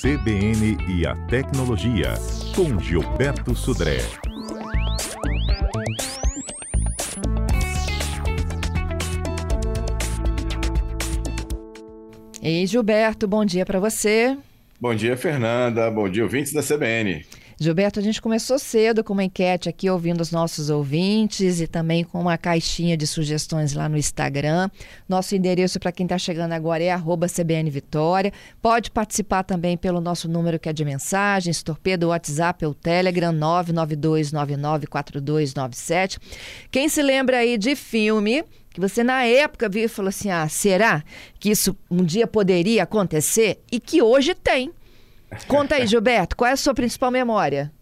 CBN e a Tecnologia, com Gilberto Sudré. Ei, Gilberto, bom dia para você. Bom dia, Fernanda. Bom dia, ouvintes da CBN. Gilberto, a gente começou cedo com uma enquete aqui, ouvindo os nossos ouvintes e também com uma caixinha de sugestões lá no Instagram. Nosso endereço para quem está chegando agora é CBN Vitória. Pode participar também pelo nosso número que é de mensagens, torpedo WhatsApp ou Telegram 992994297. Quem se lembra aí de filme que você na época viu e falou assim: ah, será que isso um dia poderia acontecer? E que hoje tem. Conta aí, Gilberto, qual é a sua principal memória?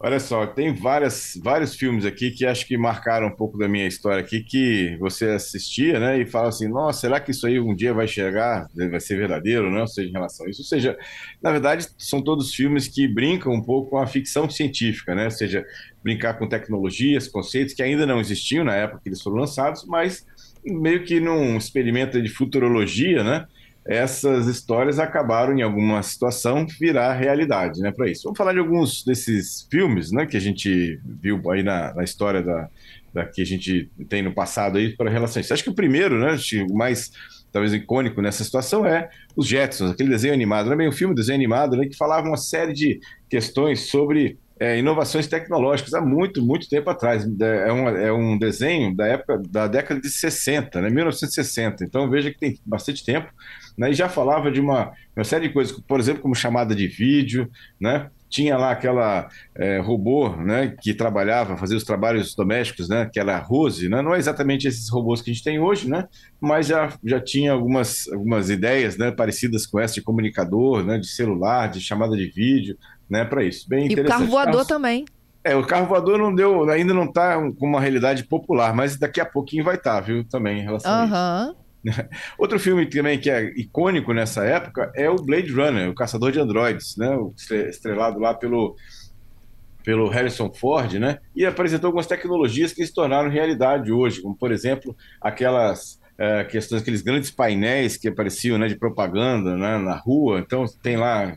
Olha só, tem várias, vários filmes aqui que acho que marcaram um pouco da minha história aqui, que você assistia, né, e fala assim, nossa, será que isso aí um dia vai chegar, vai ser verdadeiro, né, ou seja, em relação a isso? Ou seja, na verdade, são todos filmes que brincam um pouco com a ficção científica, né, ou seja, brincar com tecnologias, conceitos que ainda não existiam na época que eles foram lançados, mas meio que num experimento de futurologia, né, essas histórias acabaram, em alguma situação, virar realidade, né, para isso. Vamos falar de alguns desses filmes, né, que a gente viu aí na, na história da, da, que a gente tem no passado aí para relações. Acho que o primeiro, né, o mais talvez icônico nessa situação é os Jetsons, aquele desenho animado, bem um filme, desenho animado, né, que falava uma série de questões sobre é, inovações tecnológicas há muito, muito tempo atrás. É, é um, é um desenho da época da década de 60, né, 1960. Então veja que tem bastante tempo. Né, e já falava de uma, uma série de coisas, por exemplo, como chamada de vídeo, né? Tinha lá aquela é, robô né, que trabalhava, fazia os trabalhos domésticos, né, que era a Rose, né, não é exatamente esses robôs que a gente tem hoje, né, mas já, já tinha algumas, algumas ideias né, parecidas com essa de comunicador, né, de celular, de chamada de vídeo, né, para isso. Bem e o carro voador também. É, o carro voador não deu, ainda não está com uma realidade popular, mas daqui a pouquinho vai estar, tá, viu, também em relação uhum. a isso. Outro filme também que é icônico nessa época é o Blade Runner, o Caçador de Androides, né? estrelado lá pelo, pelo Harrison Ford, né? E apresentou algumas tecnologias que se tornaram realidade hoje, como por exemplo aquelas é, questões, aqueles grandes painéis que apareciam né, de propaganda né, na rua. Então tem lá,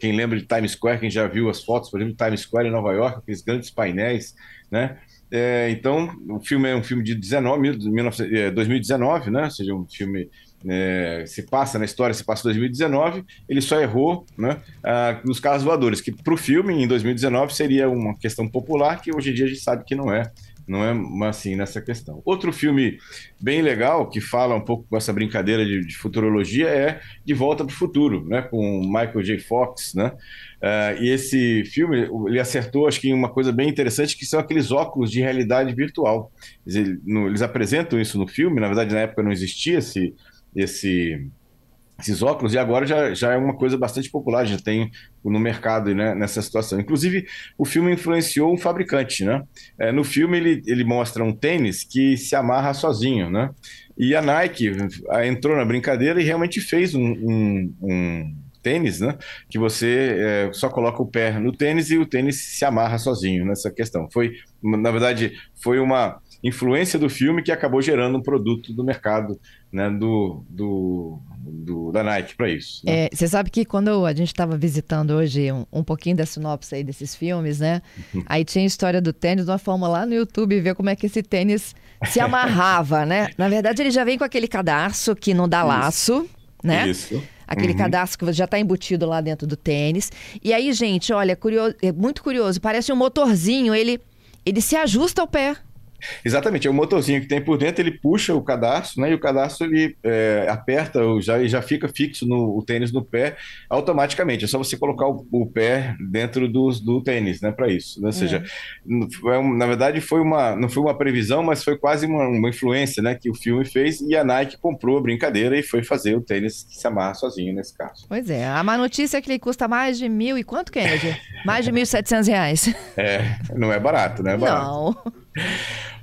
quem lembra de Times Square, quem já viu as fotos, por exemplo, Times Square em Nova York, aqueles grandes painéis, né? É, então, o filme é um filme de 19, 19, 2019, né? Ou seja, um filme é, se passa na história, se passa em 2019, ele só errou né, ah, nos carros voadores, que para o filme, em 2019, seria uma questão popular, que hoje em dia a gente sabe que não é não é assim nessa questão. Outro filme bem legal que fala um pouco com essa brincadeira de, de futurologia é De Volta para o Futuro, né, com Michael J. Fox, né? Uh, e esse filme ele acertou, acho que em uma coisa bem interessante que são aqueles óculos de realidade virtual. Eles, eles apresentam isso no filme. Na verdade, na época não existia esse esse esses óculos, e agora já, já é uma coisa bastante popular, já tem no mercado né, nessa situação. Inclusive, o filme influenciou um fabricante, né? É, no filme, ele, ele mostra um tênis que se amarra sozinho, né? E a Nike entrou na brincadeira e realmente fez um, um, um tênis, né? Que você é, só coloca o pé no tênis e o tênis se amarra sozinho nessa questão. Foi, na verdade, foi uma influência do filme que acabou gerando um produto do mercado, né? Do, do do, da Nike para isso. Né? É, você sabe que quando a gente estava visitando hoje um, um, pouquinho da sinopse aí desses filmes, né? Uhum. Aí tinha a história do tênis de uma forma lá no YouTube, ver como é que esse tênis se amarrava, né? Na verdade, ele já vem com aquele cadarço que não dá laço, isso. né? Isso. Aquele uhum. cadastro que já está embutido lá dentro do tênis. E aí, gente, olha, curioso, é muito curioso. Parece um motorzinho, ele, ele se ajusta ao pé. Exatamente, é o motorzinho que tem por dentro, ele puxa o cadastro, né? E o cadastro ele é, aperta, já, já fica fixo no o tênis no pé automaticamente. É só você colocar o, o pé dentro do, do tênis, né? Para isso. Né? Ou seja, é. na verdade foi uma, não foi uma previsão, mas foi quase uma, uma, influência, né? Que o filme fez e a Nike comprou a brincadeira e foi fazer o tênis que se amarra sozinho nesse caso. Pois é, a má notícia é que ele custa mais de mil e quanto, Kennedy? mais de mil e setecentos reais. É, não é barato, né? É barato. Não.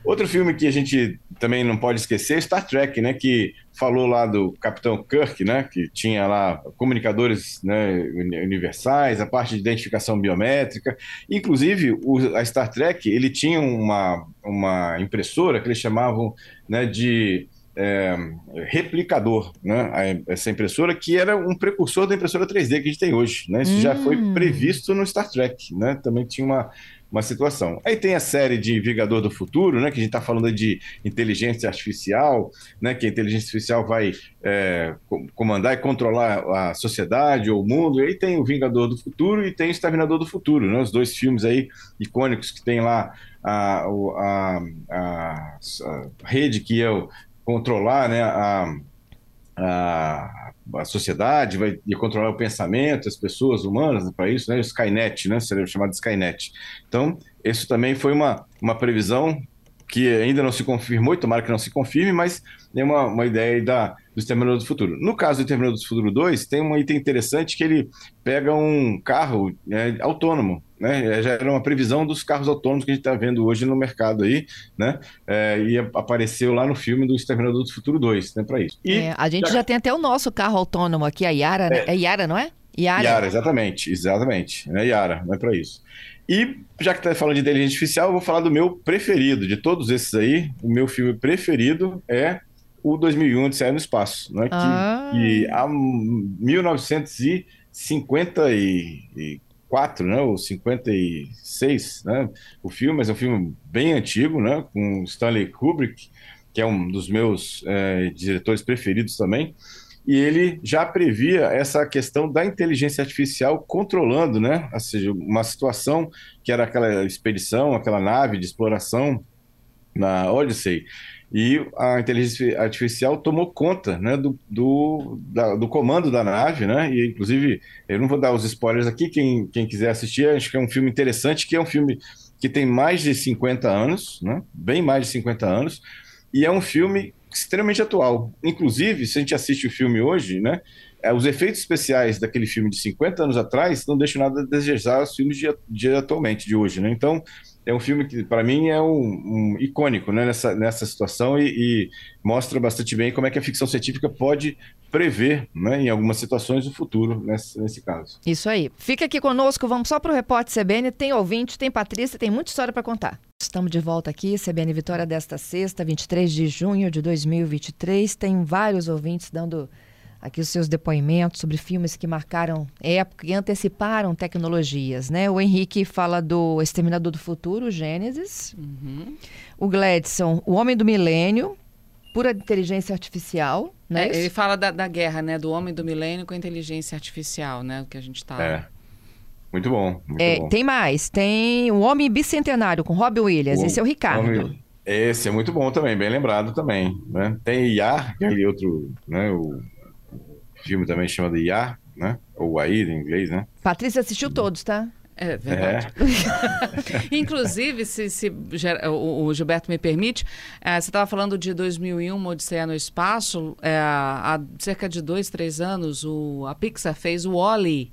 Outro filme que a gente também não pode esquecer é Star Trek, né? Que falou lá do Capitão Kirk, né? Que tinha lá comunicadores né, universais, a parte de identificação biométrica. Inclusive, o, a Star Trek, ele tinha uma, uma impressora que eles chamavam né, de é, replicador, né? Essa impressora que era um precursor da impressora 3D que a gente tem hoje, né? Isso hum. já foi hum. previsto no Star Trek, né? Também tinha uma, uma situação. Aí tem a série de Vingador do Futuro, né? Que a gente está falando de inteligência artificial, né? Que a inteligência artificial vai é, comandar e controlar a sociedade ou o mundo. E aí tem o Vingador do Futuro e tem o Exterminador do Futuro, né? Os dois filmes aí icônicos que tem lá a, a, a, a rede que o controlar né, a, a, a sociedade, vai controlar o pensamento, as pessoas humanas para isso, né? O Skynet, né? Seria chamado de Skynet. Então, isso também foi uma, uma previsão que ainda não se confirmou, e tomara que não se confirme, mas é uma, uma ideia da, do Exterminador do Futuro. No caso do Exterminador do Futuro 2, tem um item interessante que ele pega um carro é, autônomo, né? Já era uma previsão dos carros autônomos que a gente está vendo hoje no mercado aí, né? É, e apareceu lá no filme do Exterminador do Futuro 2, né? Para isso. E é, a gente já... já... tem até o nosso carro autônomo aqui, a Yara, né? é, é Yara, não é? Yara. Yara, exatamente, exatamente. É Yara, não é para isso. E já que está falando de inteligência artificial, eu vou falar do meu preferido. De todos esses aí, o meu filme preferido é o 2001 de Sair no Espaço, né? Ah. Que, que há 1954, né? Ou 56, né? O filme, mas é um filme bem antigo, né? Com Stanley Kubrick, que é um dos meus é, diretores preferidos também e ele já previa essa questão da inteligência artificial controlando, né? Ou seja, uma situação que era aquela expedição, aquela nave de exploração na Odyssey, e a inteligência artificial tomou conta né, do, do, da, do comando da nave, né? E inclusive, eu não vou dar os spoilers aqui, quem, quem quiser assistir, acho que é um filme interessante, que é um filme que tem mais de 50 anos, né? Bem mais de 50 anos, e é um filme extremamente atual. Inclusive, se a gente assiste o filme hoje, né, é, os efeitos especiais daquele filme de 50 anos atrás não deixam nada a desejar os filmes de, de atualmente, de hoje. Né? Então, é um filme que, para mim, é um, um, icônico né, nessa, nessa situação e, e, mostra bastante bem como é que a ficção científica pode prever, né, em algumas situações, o futuro nesse, nesse caso. Isso aí. Fica aqui conosco, vamos só para o Repórter CBN. Tem ouvinte, tem Patrícia, tem muita história para contar. Estamos de volta aqui, CBN Vitória desta sexta, 23 de junho de 2023. Tem vários ouvintes dando aqui os seus depoimentos sobre filmes que marcaram época e anteciparam tecnologias, né? O Henrique fala do Exterminador do Futuro, Gênesis. Uhum. O Gladson, O Homem do Milênio, pura inteligência artificial, né? É, ele fala da, da, guerra, né? Do Homem do Milênio com a inteligência artificial, né? Que a gente está... É. Muito bom. Muito é, bom. Tem mais. Tem O Homem Bicentenário com Robbie Williams. O, Esse é o Ricardo. Homem... Esse é muito bom também, bem lembrado também. Né? Tem IA, aquele outro, né? O filme também chamado IA, né? Ou AI em inglês, né? Patrícia assistiu todos, tá? É verdade. É. Inclusive, se, se o, o, Gilberto me permite, é, você estava falando de 2001, Odisseia no Espaço. É, há cerca de dois, três anos, o, a Pixar fez o Wall-E.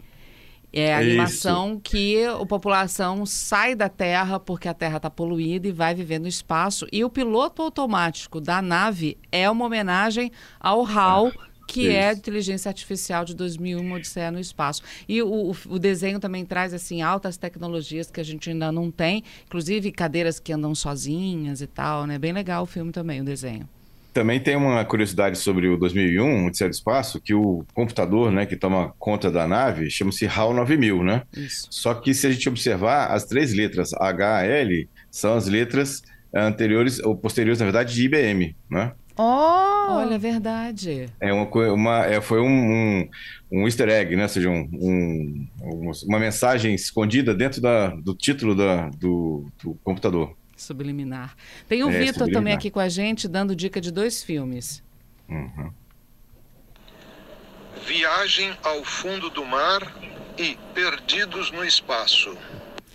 É a animação Isso. que a população sai da Terra porque a Terra está poluída e vai viver no espaço. E o piloto automático da nave é uma homenagem ao HAL. Ah que Isso. é a inteligência artificial de 2001, Odisseia no Espaço. E o, o, desenho também traz assim altas tecnologias que a gente ainda não tem, inclusive cadeiras que andam sozinhas e tal, né? Bem legal o filme também, o desenho. Também tem uma curiosidade sobre o 2001, Odisseia do Espaço, que o computador, né, que toma conta da nave, chama-se HAL 9000, né? Isso. Só que se a gente observar, as três letras H, L, são as letras anteriores ou posteriores, na verdade, de IBM, né? Oh! Olha, é verdade. É uma, uma é, foi um, um, um, easter egg, né? Ou seja, um, um, uma mensagem escondida dentro da, do título da, do, do computador. Subliminar. Tem o é, Vitor também aqui com a gente, dando dica de dois filmes. Uhum. Viagem ao fundo do mar e Perdidos no Espaço.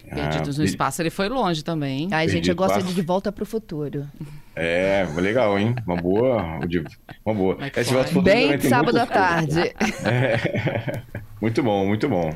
Perdidos ah, no Espaço, ele foi longe também, hein? Ai, gente, eu gosto de De Volta para o Futuro. É, legal, hein? Uma boa. Uma boa. É de Volta Bem sábado à tarde. É. Muito bom, muito bom.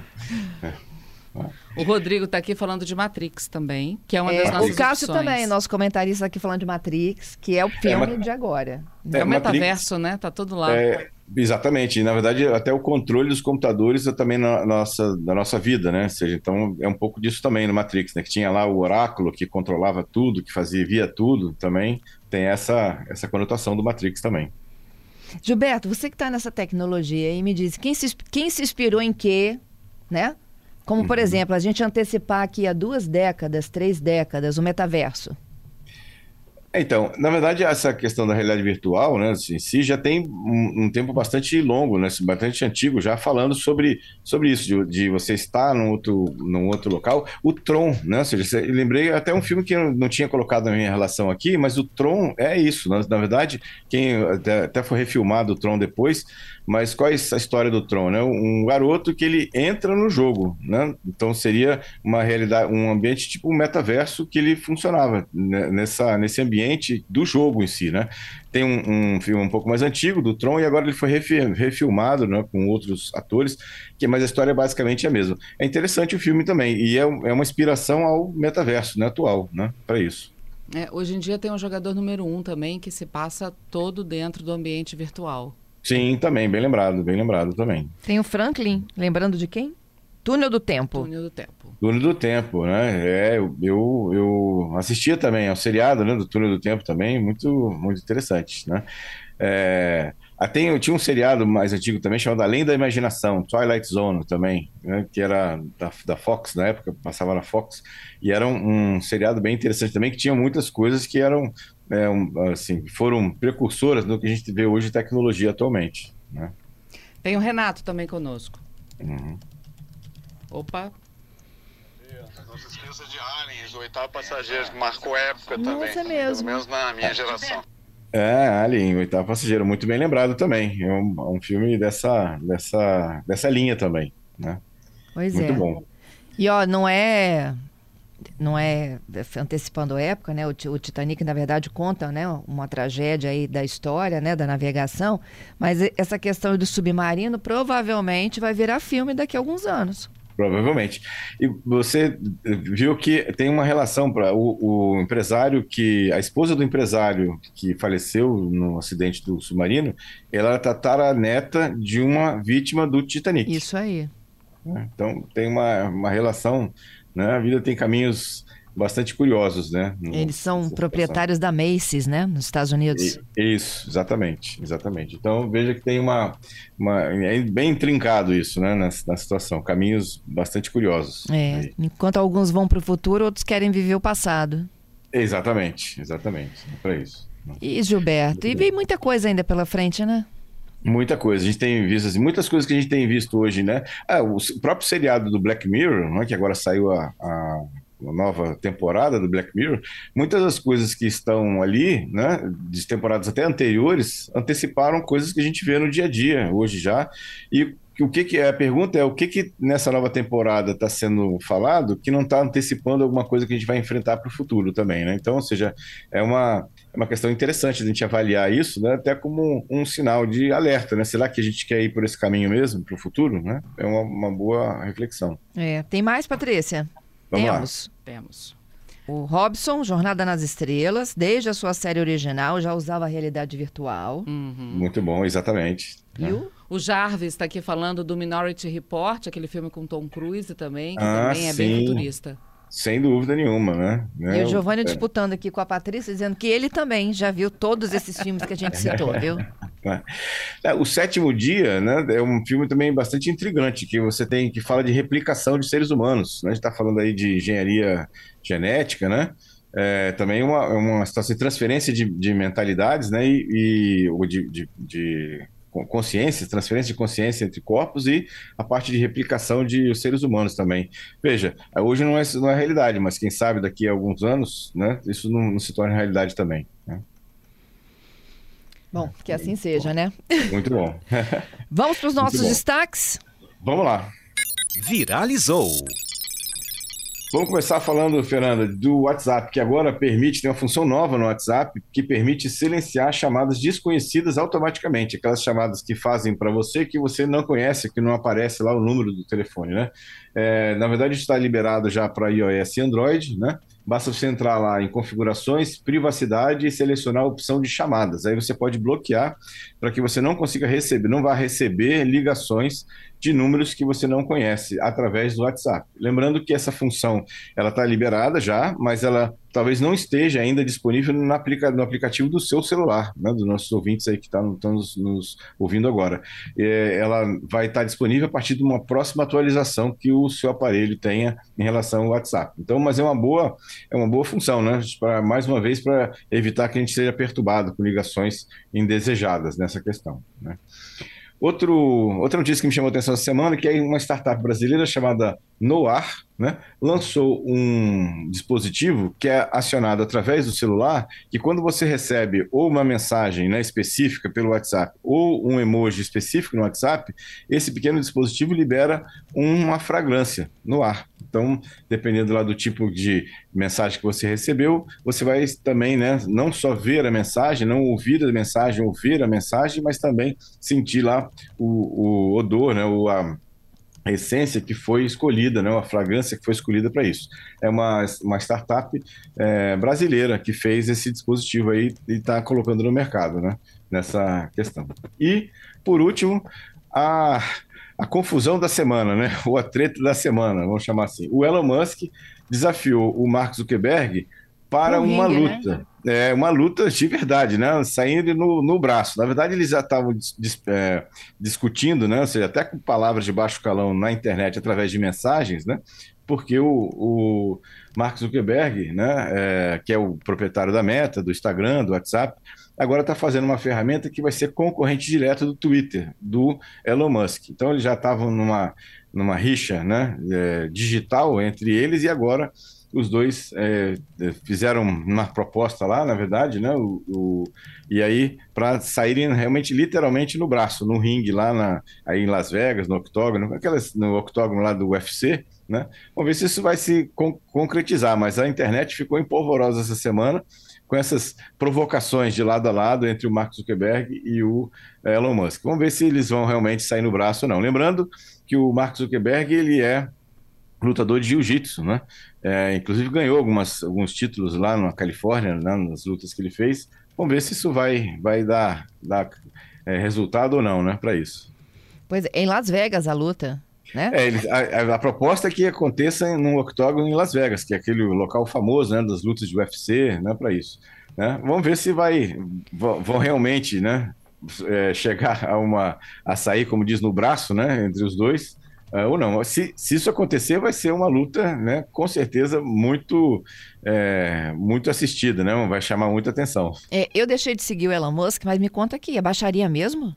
O Rodrigo está aqui falando de Matrix também, que é uma é, das nossas O Cássio opções. também, nosso comentarista aqui falando de Matrix, que é o é, filme é, de agora. É, é o metaverso, Matrix, né? Tá todo lá. É, exatamente. Na verdade, até o controle dos computadores é também na nossa, da nossa vida, né? Ou seja, então é um pouco disso também no Matrix, né? Que tinha lá o oráculo que controlava tudo, que fazia via tudo também, tem essa, essa conotação do Matrix também. Gilberto, você que está nessa tecnologia aí, me diz, quem se, quem se inspirou em quê, né? Como, por uhum. exemplo, a gente antecipar aqui há duas décadas, três décadas, o metaverso. Então, na verdade, essa questão da realidade virtual, né, assim, em si já tem um, um, tempo bastante longo, né, assim, bastante antigo, já falando sobre, sobre isso, de, de, você estar num outro, num outro local. O Tron, né, ou seja, lembrei até um filme que eu não tinha colocado na minha relação aqui, mas o Tron é isso, né, na verdade, quem até, até foi refilmado o Tron depois, mas qual é a história do Tron? Né? Um garoto que ele entra no jogo, né? Então seria uma realidade, um ambiente tipo um metaverso que ele funcionava né? nessa, nesse ambiente do jogo em si, né? Tem um, um, filme um pouco mais antigo do Tron e agora ele foi refilmado né, com outros atores, que mas a história basicamente é a mesma. É interessante o filme também e é, é uma inspiração ao metaverso né, atual, né? Para isso. É, hoje em dia tem um jogador número um também que se passa todo dentro do ambiente virtual. Sim, também, bem lembrado, bem lembrado também. Tem o Franklin, lembrando de quem? Túnel do Tempo. Túnel do Tempo. Túnel do Tempo, né? É, eu, eu assistia também ao seriado né, do Túnel do Tempo também, muito, muito interessante, né? É, até tinha um seriado mais antigo também chamado Além da Imaginação, Twilight Zone também, né, que era da, da Fox na época, passava na Fox, e era um, um seriado bem interessante também, que tinha muitas coisas que eram é, um, assim, foram precursoras no que a gente vê hoje de tecnologia atualmente. Né? Tem o Renato também conosco. Uhum. Opa. Não se esqueça de Aliens, o oitavo passageiro, que marcou época Nossa, também. É mesmo. Pelo menos na minha geração. É, Alien, o oitavo passageiro, muito bem lembrado também. É um, um filme dessa, dessa, dessa linha também, né? Pois muito é. Muito bom. E ó, não é não é antecipando a época, né? O, o, Titanic, na verdade, conta né, uma tragédia aí da história, né, da navegação, mas essa questão do submarino provavelmente vai virar filme daqui a alguns anos. Provavelmente. E você viu que tem uma relação para o, o, empresário que. A esposa do empresário que faleceu no acidente do submarino, ela era tataraneta de uma vítima do Titanic. Isso aí. Então tem uma, uma relação né? A vida tem caminhos bastante curiosos, né? Eles são proprietários da Macy's, né? Nos Estados Unidos. Isso, exatamente, exatamente. Então veja que tem uma, uma é bem intrincado isso, né? Na, na situação, caminhos bastante curiosos. É. Aí. Enquanto alguns vão para o futuro, outros querem viver o passado. Exatamente, exatamente, é para isso. E Gilberto, e vem muita coisa ainda pela frente, né? Muita coisa. A gente tem visto assim, muitas coisas que a gente tem visto hoje, né? Ah, o próprio seriado do Black Mirror, né, que agora saiu a, a, a, nova temporada do Black Mirror, muitas das coisas que estão ali, né, de temporadas até anteriores, anteciparam coisas que a gente vê no dia a dia, hoje já. E o que, que é a pergunta é o que, que nessa nova temporada está sendo falado que não está antecipando alguma coisa que a gente vai enfrentar para o futuro também, né? Então, ou seja, é uma é uma questão interessante a gente avaliar isso, né, até como um, um, sinal de alerta, né? Será que a gente quer ir por esse caminho mesmo para o futuro, né? É uma, uma, boa reflexão. É, tem mais, Patrícia? Vamos Temos. Lá. Temos. O Robson, Jornada nas Estrelas, desde a sua série original já usava a realidade virtual. Uhum. Muito bom, exatamente. Né? Viu? O Jarvis está aqui falando do Minority Report, aquele filme com Tom Cruise também, que ah, também é sim. bem futurista. Sem dúvida nenhuma, né? E o Giovanni é. disputando aqui com a Patrícia, dizendo que ele também já viu todos esses filmes que a gente citou, viu? É, o Sétimo Dia, né, é um filme também bastante intrigante, que você tem que fala de replicação de seres humanos. Né? A gente está falando aí de engenharia genética, né? É, também uma, uma situação de transferência de, de mentalidades, né? E, e ou de, de, de consciência, transferência de consciência entre corpos e a parte de replicação de seres humanos também. Veja, hoje não é, não é realidade, mas quem sabe daqui a alguns anos, né, isso não, não se torna realidade também. Né? Bom, que assim seja, né? Muito bom. Vamos para os nossos destaques? Vamos lá. Viralizou. Vamos começar falando, Fernanda, do WhatsApp, que agora permite, tem uma função nova no WhatsApp, que permite silenciar chamadas desconhecidas automaticamente, aquelas chamadas que fazem para você que você não conhece, que não aparece lá o número do telefone, né? É, na verdade, está liberado já para iOS e Android, né? Basta você entrar lá em configurações, privacidade e selecionar a opção de chamadas. Aí você pode bloquear para que você não consiga receber, não vá receber ligações de números que você não conhece através do WhatsApp. Lembrando que essa função ela está liberada já, mas ela talvez não esteja ainda disponível no, aplica no aplicativo do seu celular, né, dos nossos ouvintes aí que estão nos, nos, ouvindo agora. É, ela vai estar disponível a partir de uma próxima atualização que o seu aparelho tenha em relação ao WhatsApp. Então, mas é uma boa, é uma boa função, né? Para mais uma vez para evitar que a gente seja perturbado com ligações indesejadas nessa questão. Né? Outro, outra notícia que me chamou a atenção essa semana que é uma startup brasileira chamada Noar, né, lançou um dispositivo que é acionado através do celular, que quando você recebe ou uma mensagem né, específica pelo WhatsApp ou um emoji específico no WhatsApp, esse pequeno dispositivo libera uma fragrância no ar. Então, dependendo lá do tipo de mensagem que você recebeu, você vai também, né, não só ver a mensagem, não ouvir a mensagem, ouvir a mensagem, mas também sentir lá o, o odor, né, o, a, a essência que foi escolhida, né, uma fragrância que foi escolhida para isso. É uma, uma startup é, brasileira que fez esse dispositivo aí e está colocando no mercado, né, nessa questão. E, por último, a, a confusão da semana, né, o atrito da semana, vamos chamar assim. O Elon Musk desafiou o Mark Zuckerberg para uma ringue, né? luta. Né? É uma luta de verdade, né? Saindo no, no braço. Na verdade, eles já estavam dis, é, discutindo, né? Ou seja, até com palavras de baixo calão na internet através de mensagens, né? Porque o, o Mark Zuckerberg, né? É, que é o proprietário da Meta, do Instagram, do WhatsApp, agora está fazendo uma ferramenta que vai ser concorrente direto do Twitter, do Elon Musk. Então, eles já estavam numa, numa rixa, né? É, digital entre eles e agora os dois é, fizeram uma proposta lá, na verdade, né? O, o e aí, para saírem realmente, literalmente no braço, no ringue lá na, aí em Las Vegas, no octógono, aquelas, no octógono lá do UFC, né? Vamos ver se isso vai se con concretizar, mas a internet ficou empolvorosa essa semana com essas provocações de lado a lado entre o Mark Zuckerberg e o Elon Musk. Vamos ver se eles vão realmente sair no braço ou não. Lembrando que o Mark Zuckerberg, ele é lutador de jiu-jitsu, né? É, inclusive ganhou algumas, alguns títulos lá na Califórnia, né, nas lutas que ele fez. Vamos ver se isso vai, vai dar, dar é, resultado ou não, né, para isso. Pois é, em Las Vegas a luta, né? É, ele, a, a, proposta é que aconteça num octógono em Las Vegas, que é aquele local famoso, né, das lutas de UFC, né, para isso. Né? Vamos ver se vai, vão realmente, né, é, chegar a uma a sair, como diz no braço, né, entre os dois Uh, ou não. Se, se, isso acontecer, vai ser uma luta, né, com certeza, muito, é, muito assistida, né? Vai chamar muita atenção. É, eu deixei de seguir o Elon Musk, mas me conta aqui, abaixaria mesmo?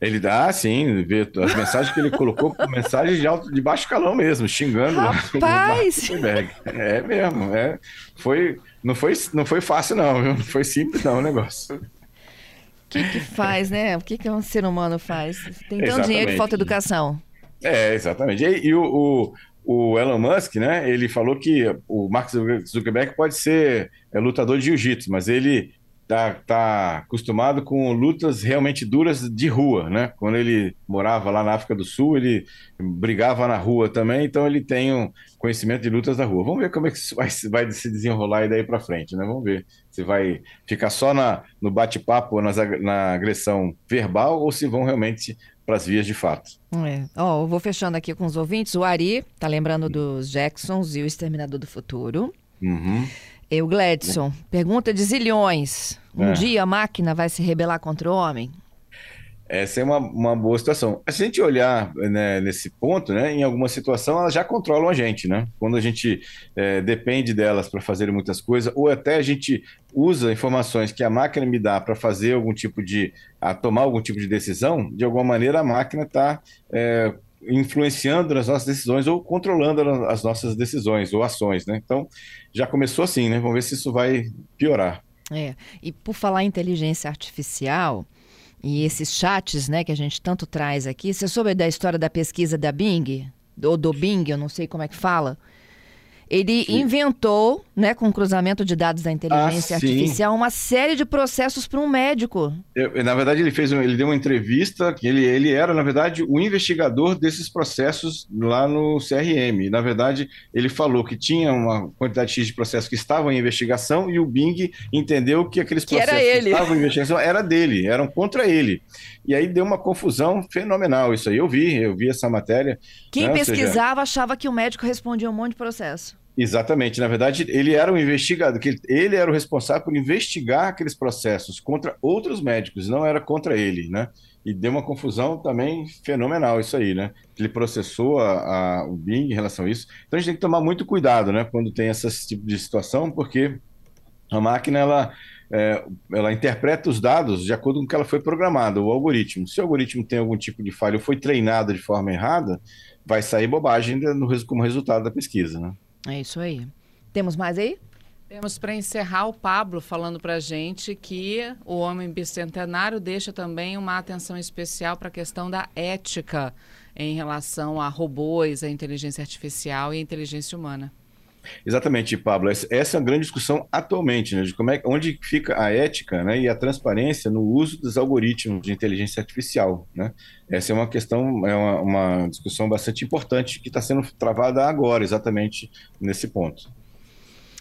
Ele dá, sim, vê as mensagens que ele colocou, mensagens de alto, de baixo calão mesmo, xingando Rapaz! É mesmo, é. Foi, não, foi, não foi fácil, não, viu? Não foi simples, não, o negócio. O que, que faz, né? O que, que um ser humano faz? Tem tanto dinheiro que falta educação. É, exatamente. E, e o, o, o, Elon Musk, né? Ele falou que o Mark Zuckerberg pode ser é, lutador de jiu-jitsu, mas ele tá, tá acostumado com lutas realmente duras de rua, né? Quando ele morava lá na África do Sul, ele brigava na rua também, então ele tem um conhecimento de lutas da rua. Vamos ver como é que isso vai, vai se desenrolar daí para frente, né? Vamos ver se vai ficar só na, no bate-papo, na agressão verbal, ou se vão realmente para as vias de fato. É. Oh, eu vou fechando aqui com os ouvintes. O Ari tá lembrando dos Jacksons e o Exterminador do Futuro. Uhum. E o Gladson, pergunta de zilhões. Um é. dia a máquina vai se rebelar contra o homem? Essa é uma, uma boa situação. Se a gente olhar né, nesse ponto, né, em alguma situação elas já controlam a gente, né? Quando a gente é, depende delas para fazer muitas coisas, ou até a gente usa informações que a máquina me dá para fazer algum tipo de. a tomar algum tipo de decisão, de alguma maneira a máquina está é, influenciando nas nossas decisões ou controlando as nossas decisões ou ações, né? Então já começou assim, né? Vamos ver se isso vai piorar. É, e por falar em inteligência artificial e esses chats, né, que a gente tanto traz aqui. Você soube da história da pesquisa da Bing? Ou do Bing, eu não sei como é que fala. Ele Sim. inventou né, com o cruzamento de dados da inteligência ah, artificial, uma série de processos para um médico. Eu, na verdade, ele fez, ele deu uma entrevista que ele, ele era, na verdade, o investigador desses processos lá no CRM. Na verdade, ele falou que tinha uma quantidade X de processos que estavam em investigação e o Bing entendeu que aqueles que processos que estavam em investigação era dele, eram contra ele. E aí deu uma confusão fenomenal isso aí. Eu vi, eu vi essa matéria. Quem né? pesquisava seja... achava que o médico respondia um monte de processo. Exatamente. Na verdade, ele era o investigado, que ele era o responsável por investigar aqueles processos contra outros médicos, não era contra ele, né? E deu uma confusão também fenomenal isso aí, né? Ele processou a, a, o Bing em relação a isso. Então a gente tem que tomar muito cuidado, né? Quando tem esse tipo de situação, porque a máquina ela, é, ela interpreta os dados de acordo com o que ela foi programada, o algoritmo. Se o algoritmo tem algum tipo de falha ou foi treinado de forma errada, vai sair bobagem no, como resultado da pesquisa, né? É isso aí. Temos mais aí? Temos para encerrar o Pablo falando para a gente que o Homem Bicentenário deixa também uma atenção especial para a questão da ética em relação a robôs, a inteligência artificial e a inteligência humana. Exatamente, Pablo. Essa é uma grande discussão atualmente, né, de como é, onde fica a ética né, e a transparência no uso dos algoritmos de inteligência artificial. Né? Essa é uma questão, é uma, uma discussão bastante importante que está sendo travada agora, exatamente nesse ponto.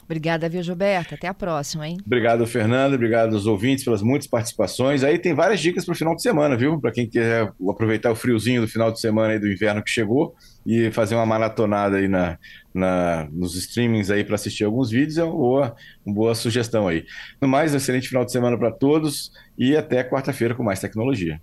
Obrigada, viu, Gilberto? Até a próxima, hein? Obrigado, Fernando. Obrigado aos ouvintes pelas muitas participações. Aí tem várias dicas para o final de semana, viu? Para quem quer aproveitar o friozinho do final de semana e do inverno que chegou e fazer uma maratonada aí na, na, nos streamings aí para assistir alguns vídeos é uma boa, uma boa sugestão aí. No mais, um excelente final de semana para todos e até quarta-feira com mais tecnologia.